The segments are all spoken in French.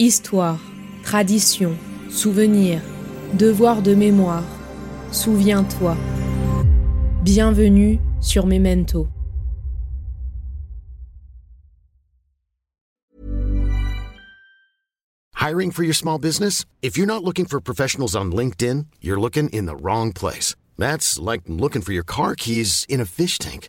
Histoire, tradition, souvenir, devoir de mémoire. Souviens-toi. Bienvenue sur Memento. Hiring for your small business? If you're not looking for professionals on LinkedIn, you're looking in the wrong place. That's like looking for your car keys in a fish tank.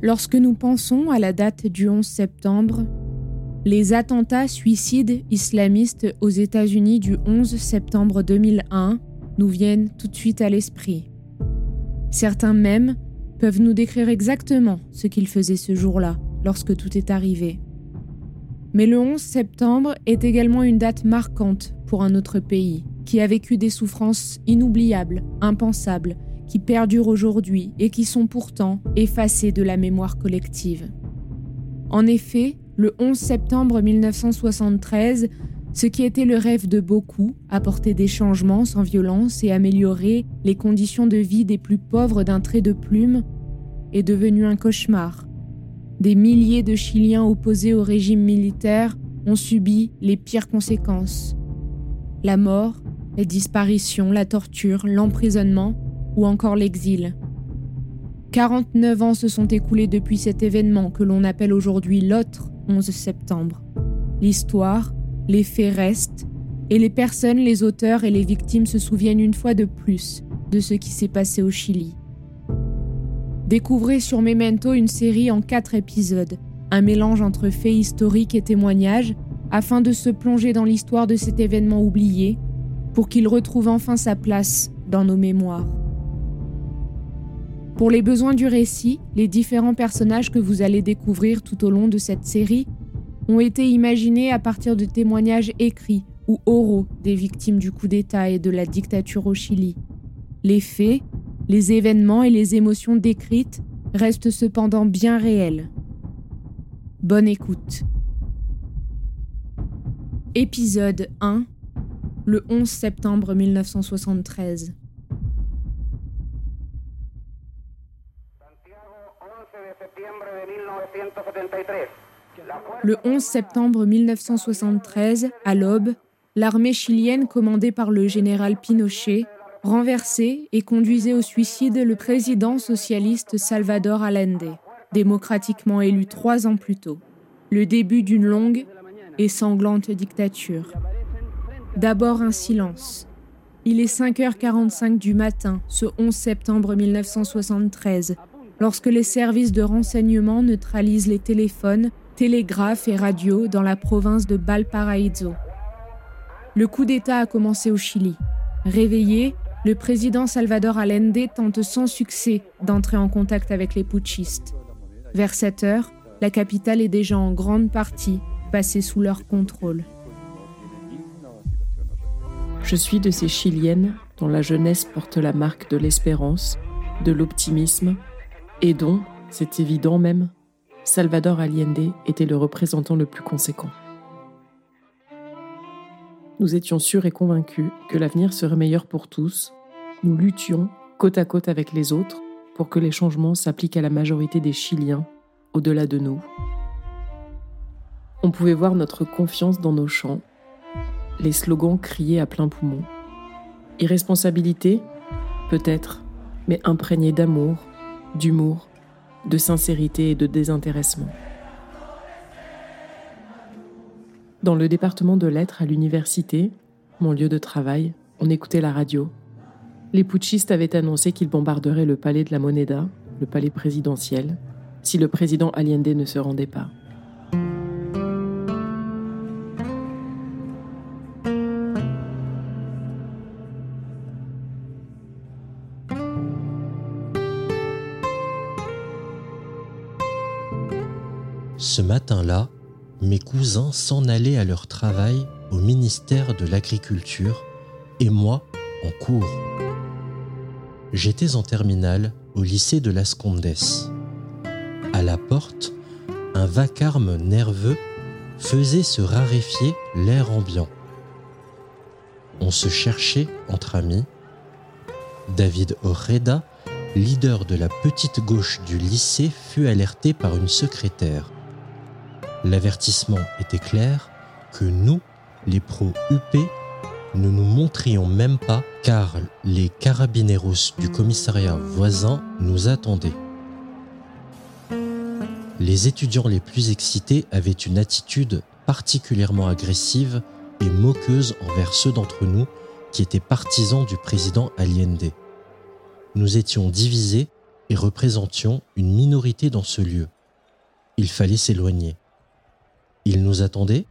Lorsque nous pensons à la date du 11 septembre, les attentats suicides islamistes aux États-Unis du 11 septembre 2001 nous viennent tout de suite à l'esprit. Certains même peuvent nous décrire exactement ce qu'ils faisaient ce jour-là, lorsque tout est arrivé. Mais le 11 septembre est également une date marquante pour un autre pays, qui a vécu des souffrances inoubliables, impensables, qui perdurent aujourd'hui et qui sont pourtant effacées de la mémoire collective. En effet, le 11 septembre 1973, ce qui était le rêve de beaucoup, apporter des changements sans violence et améliorer les conditions de vie des plus pauvres d'un trait de plume, est devenu un cauchemar. Des milliers de Chiliens opposés au régime militaire ont subi les pires conséquences. La mort, les disparitions, la torture, l'emprisonnement ou encore l'exil. 49 ans se sont écoulés depuis cet événement que l'on appelle aujourd'hui l'autre 11 septembre. L'histoire, les faits restent, et les personnes, les auteurs et les victimes se souviennent une fois de plus de ce qui s'est passé au Chili. Découvrez sur Memento une série en quatre épisodes, un mélange entre faits historiques et témoignages, afin de se plonger dans l'histoire de cet événement oublié, pour qu'il retrouve enfin sa place dans nos mémoires. Pour les besoins du récit, les différents personnages que vous allez découvrir tout au long de cette série ont été imaginés à partir de témoignages écrits ou oraux des victimes du coup d'État et de la dictature au Chili. Les faits, les événements et les émotions décrites restent cependant bien réels. Bonne écoute. Épisode 1 Le 11 septembre 1973 Le 11 septembre 1973, à l'aube, l'armée chilienne commandée par le général Pinochet renversait et conduisait au suicide le président socialiste Salvador Allende, démocratiquement élu trois ans plus tôt. Le début d'une longue et sanglante dictature. D'abord un silence. Il est 5h45 du matin, ce 11 septembre 1973, lorsque les services de renseignement neutralisent les téléphones télégraphe et radio dans la province de Valparaíso. Le coup d'État a commencé au Chili. Réveillé, le président Salvador Allende tente sans succès d'entrer en contact avec les putschistes. Vers 7 heures, la capitale est déjà en grande partie passée sous leur contrôle. Je suis de ces Chiliennes dont la jeunesse porte la marque de l'espérance, de l'optimisme, et dont, c'est évident même, Salvador Allende était le représentant le plus conséquent. Nous étions sûrs et convaincus que l'avenir serait meilleur pour tous. Nous luttions côte à côte avec les autres pour que les changements s'appliquent à la majorité des Chiliens au-delà de nous. On pouvait voir notre confiance dans nos chants, les slogans criés à plein poumon. Irresponsabilité Peut-être, mais imprégné d'amour, d'humour de sincérité et de désintéressement. Dans le département de lettres à l'université, mon lieu de travail, on écoutait la radio. Les putschistes avaient annoncé qu'ils bombarderaient le palais de la Moneda, le palais présidentiel, si le président Allende ne se rendait pas. Ce matin-là, mes cousins s'en allaient à leur travail au ministère de l'Agriculture et moi en cours. J'étais en terminale au lycée de Las Condes. À la porte, un vacarme nerveux faisait se raréfier l'air ambiant. On se cherchait entre amis. David Oreda, leader de la petite gauche du lycée, fut alerté par une secrétaire. L'avertissement était clair que nous, les pro-UP, ne nous montrions même pas car les carabineros du commissariat voisin nous attendaient. Les étudiants les plus excités avaient une attitude particulièrement agressive et moqueuse envers ceux d'entre nous qui étaient partisans du président Allende. Nous étions divisés et représentions une minorité dans ce lieu. Il fallait s'éloigner. Ils nous attendaient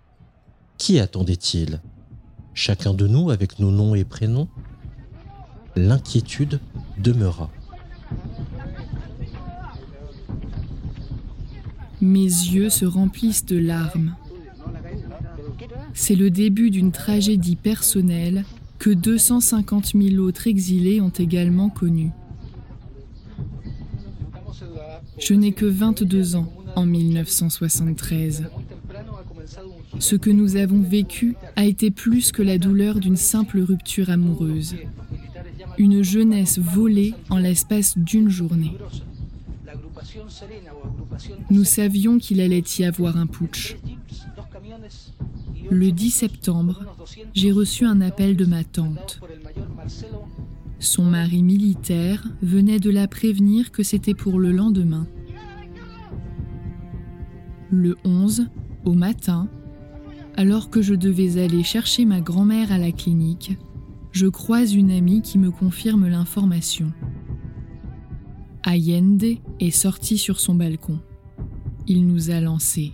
Qui attendait-il? Chacun de nous avec nos noms et prénoms? L'inquiétude demeura. Mes yeux se remplissent de larmes. C'est le début d'une tragédie personnelle que 250 000 autres exilés ont également connue. Je n'ai que 22 ans en 1973. Ce que nous avons vécu a été plus que la douleur d'une simple rupture amoureuse. Une jeunesse volée en l'espace d'une journée. Nous savions qu'il allait y avoir un putsch. Le 10 septembre, j'ai reçu un appel de ma tante. Son mari militaire venait de la prévenir que c'était pour le lendemain. Le 11, au matin, alors que je devais aller chercher ma grand-mère à la clinique, je croise une amie qui me confirme l'information. Allende est sorti sur son balcon. Il nous a lancé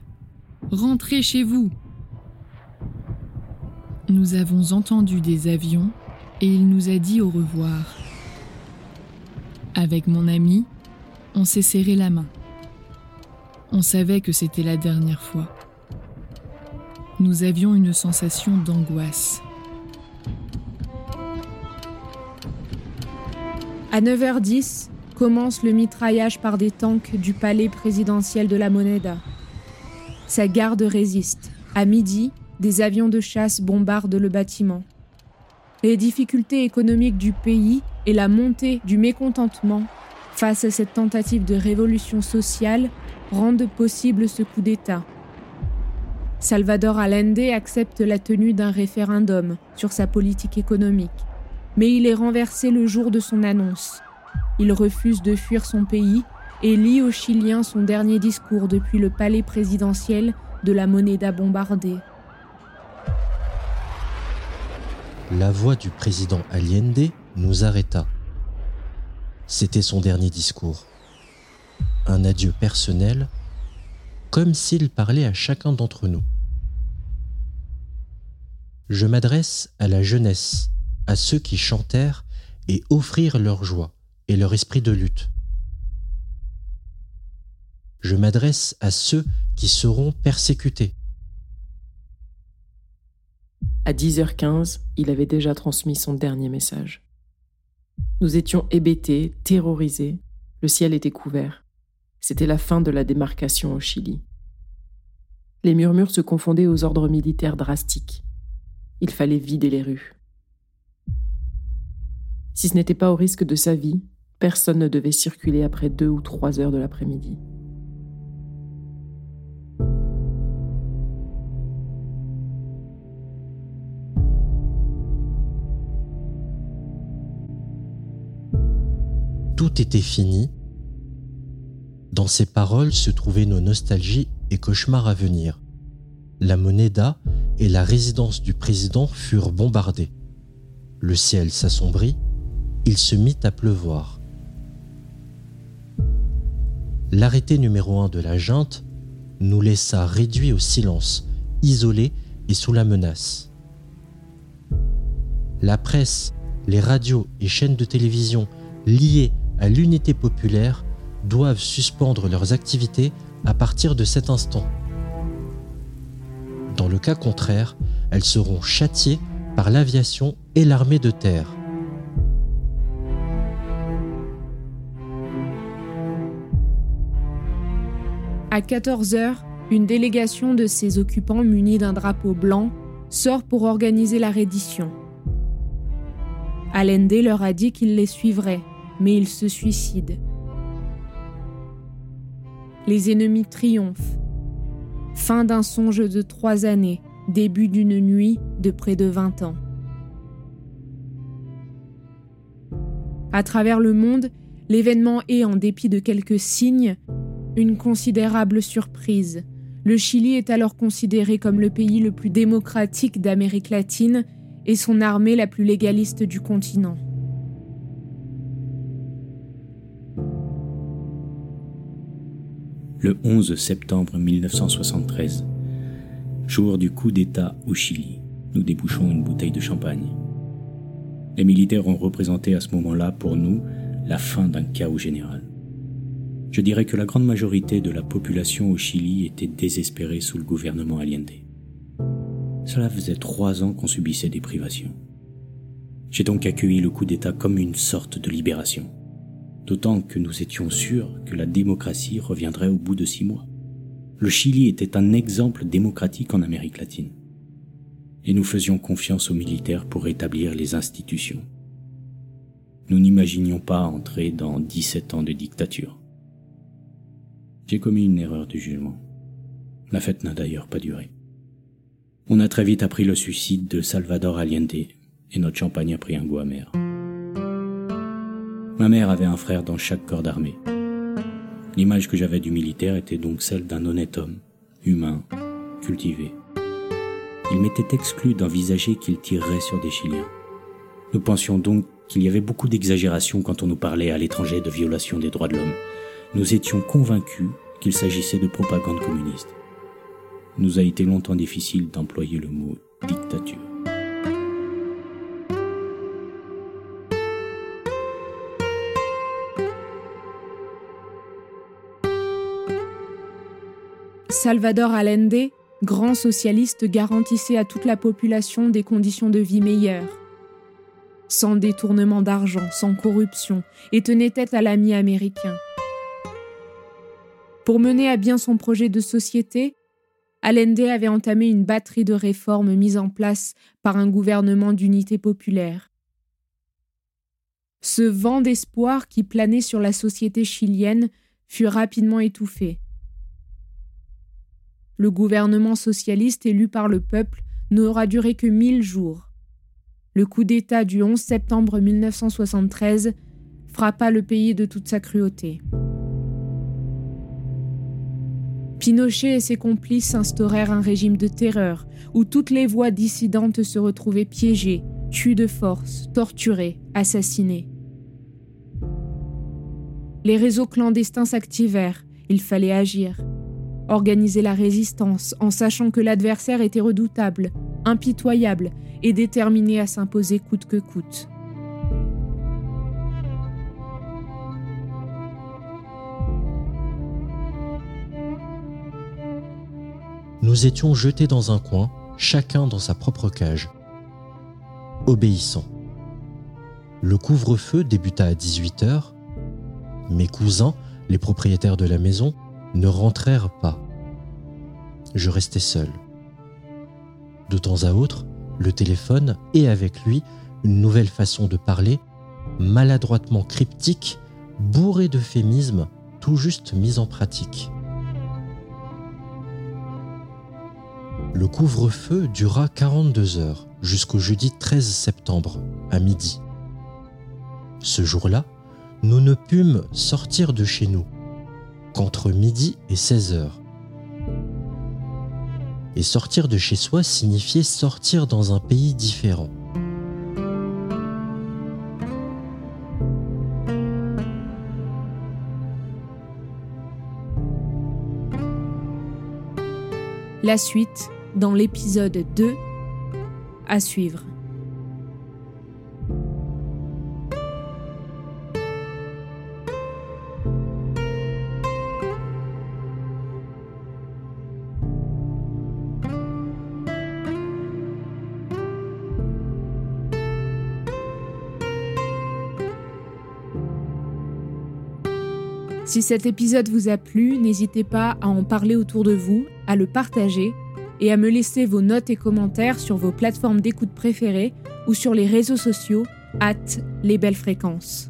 Rentrez chez vous Nous avons entendu des avions et il nous a dit au revoir. Avec mon ami, on s'est serré la main. On savait que c'était la dernière fois nous avions une sensation d'angoisse. À 9h10 commence le mitraillage par des tanks du palais présidentiel de la Moneda. Sa garde résiste. À midi, des avions de chasse bombardent le bâtiment. Les difficultés économiques du pays et la montée du mécontentement face à cette tentative de révolution sociale rendent possible ce coup d'État. Salvador Allende accepte la tenue d'un référendum sur sa politique économique, mais il est renversé le jour de son annonce. Il refuse de fuir son pays et lit aux Chiliens son dernier discours depuis le palais présidentiel de la Moneda bombardée. La voix du président Allende nous arrêta. C'était son dernier discours. Un adieu personnel, comme s'il parlait à chacun d'entre nous je m'adresse à la jeunesse, à ceux qui chantèrent et offrirent leur joie et leur esprit de lutte. Je m'adresse à ceux qui seront persécutés. À 10h15, il avait déjà transmis son dernier message. Nous étions hébétés, terrorisés, le ciel était couvert. C'était la fin de la démarcation au Chili. Les murmures se confondaient aux ordres militaires drastiques. Il fallait vider les rues. Si ce n'était pas au risque de sa vie, personne ne devait circuler après deux ou trois heures de l'après-midi. Tout était fini. Dans ces paroles se trouvaient nos nostalgies et cauchemars à venir. La Moneda et la résidence du président furent bombardées. Le ciel s'assombrit, il se mit à pleuvoir. L'arrêté numéro 1 de la junte nous laissa réduits au silence, isolés et sous la menace. La presse, les radios et chaînes de télévision liées à l'unité populaire doivent suspendre leurs activités à partir de cet instant. Dans le cas contraire, elles seront châtiées par l'aviation et l'armée de terre. À 14 heures, une délégation de ses occupants munis d'un drapeau blanc sort pour organiser la reddition. Allende leur a dit qu'il les suivrait, mais ils se suicident. Les ennemis triomphent. Fin d'un songe de trois années, début d'une nuit de près de 20 ans. À travers le monde, l'événement est, en dépit de quelques signes, une considérable surprise. Le Chili est alors considéré comme le pays le plus démocratique d'Amérique latine et son armée la plus légaliste du continent. Le 11 septembre 1973, jour du coup d'État au Chili, nous débouchons une bouteille de champagne. Les militaires ont représenté à ce moment-là pour nous la fin d'un chaos général. Je dirais que la grande majorité de la population au Chili était désespérée sous le gouvernement Allende. Cela faisait trois ans qu'on subissait des privations. J'ai donc accueilli le coup d'État comme une sorte de libération, d'autant que nous étions sûrs que la démocratie reviendrait au bout de six mois. Le Chili était un exemple démocratique en Amérique latine, et nous faisions confiance aux militaires pour rétablir les institutions. Nous n'imaginions pas entrer dans 17 ans de dictature. J'ai commis une erreur de jugement. La fête n'a d'ailleurs pas duré. On a très vite appris le suicide de Salvador Allende et notre champagne a pris un goût amer. Ma mère avait un frère dans chaque corps d'armée. L'image que j'avais du militaire était donc celle d'un honnête homme, humain, cultivé. Il m'était exclu d'envisager qu'il tirerait sur des Chiliens. Nous pensions donc qu'il y avait beaucoup d'exagération quand on nous parlait à l'étranger de violation des droits de l'homme, nous étions convaincus qu'il s'agissait de propagande communiste. Nous a été longtemps difficile d'employer le mot dictature. Salvador Allende, grand socialiste, garantissait à toute la population des conditions de vie meilleures, sans détournement d'argent, sans corruption, et tenait tête à l'ami américain. Pour mener à bien son projet de société, Allende avait entamé une batterie de réformes mises en place par un gouvernement d'unité populaire. Ce vent d'espoir qui planait sur la société chilienne fut rapidement étouffé. Le gouvernement socialiste élu par le peuple n'aura duré que mille jours. Le coup d'État du 11 septembre 1973 frappa le pays de toute sa cruauté. Pinochet et ses complices instaurèrent un régime de terreur où toutes les voix dissidentes se retrouvaient piégées, tuées de force, torturées, assassinées. Les réseaux clandestins s'activèrent, il fallait agir. Organiser la résistance en sachant que l'adversaire était redoutable, impitoyable et déterminé à s'imposer coûte que coûte. nous étions jetés dans un coin, chacun dans sa propre cage, obéissant. Le couvre-feu débuta à 18 heures. Mes cousins, les propriétaires de la maison, ne rentrèrent pas. Je restais seul. De temps à autre, le téléphone et avec lui une nouvelle façon de parler, maladroitement cryptique, bourrée d'euphémismes, tout juste mise en pratique. Le couvre-feu dura 42 heures jusqu'au jeudi 13 septembre à midi. Ce jour-là, nous ne pûmes sortir de chez nous qu'entre midi et 16 heures. Et sortir de chez soi signifiait sortir dans un pays différent. La suite dans l'épisode 2 à suivre. Si cet épisode vous a plu, n'hésitez pas à en parler autour de vous, à le partager et à me laisser vos notes et commentaires sur vos plateformes d'écoute préférées ou sur les réseaux sociaux, at les belles fréquences.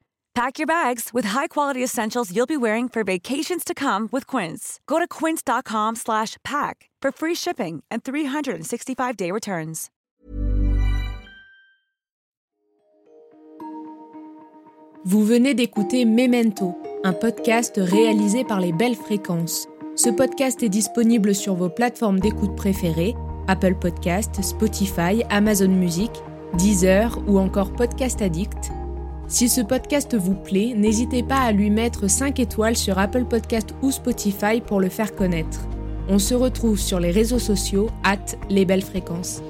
Pack your bags with high-quality essentials you'll be wearing for vacations to come with Quince. Go to quince.com/pack for free shipping and 365-day returns. Vous venez d'écouter Memento, un podcast réalisé par les Belles Fréquences. Ce podcast est disponible sur vos plateformes d'écoute préférées Apple Podcast, Spotify, Amazon Music, Deezer ou encore Podcast Addict. Si ce podcast vous plaît, n'hésitez pas à lui mettre 5 étoiles sur Apple Podcast ou Spotify pour le faire connaître. On se retrouve sur les réseaux sociaux, at les belles fréquences.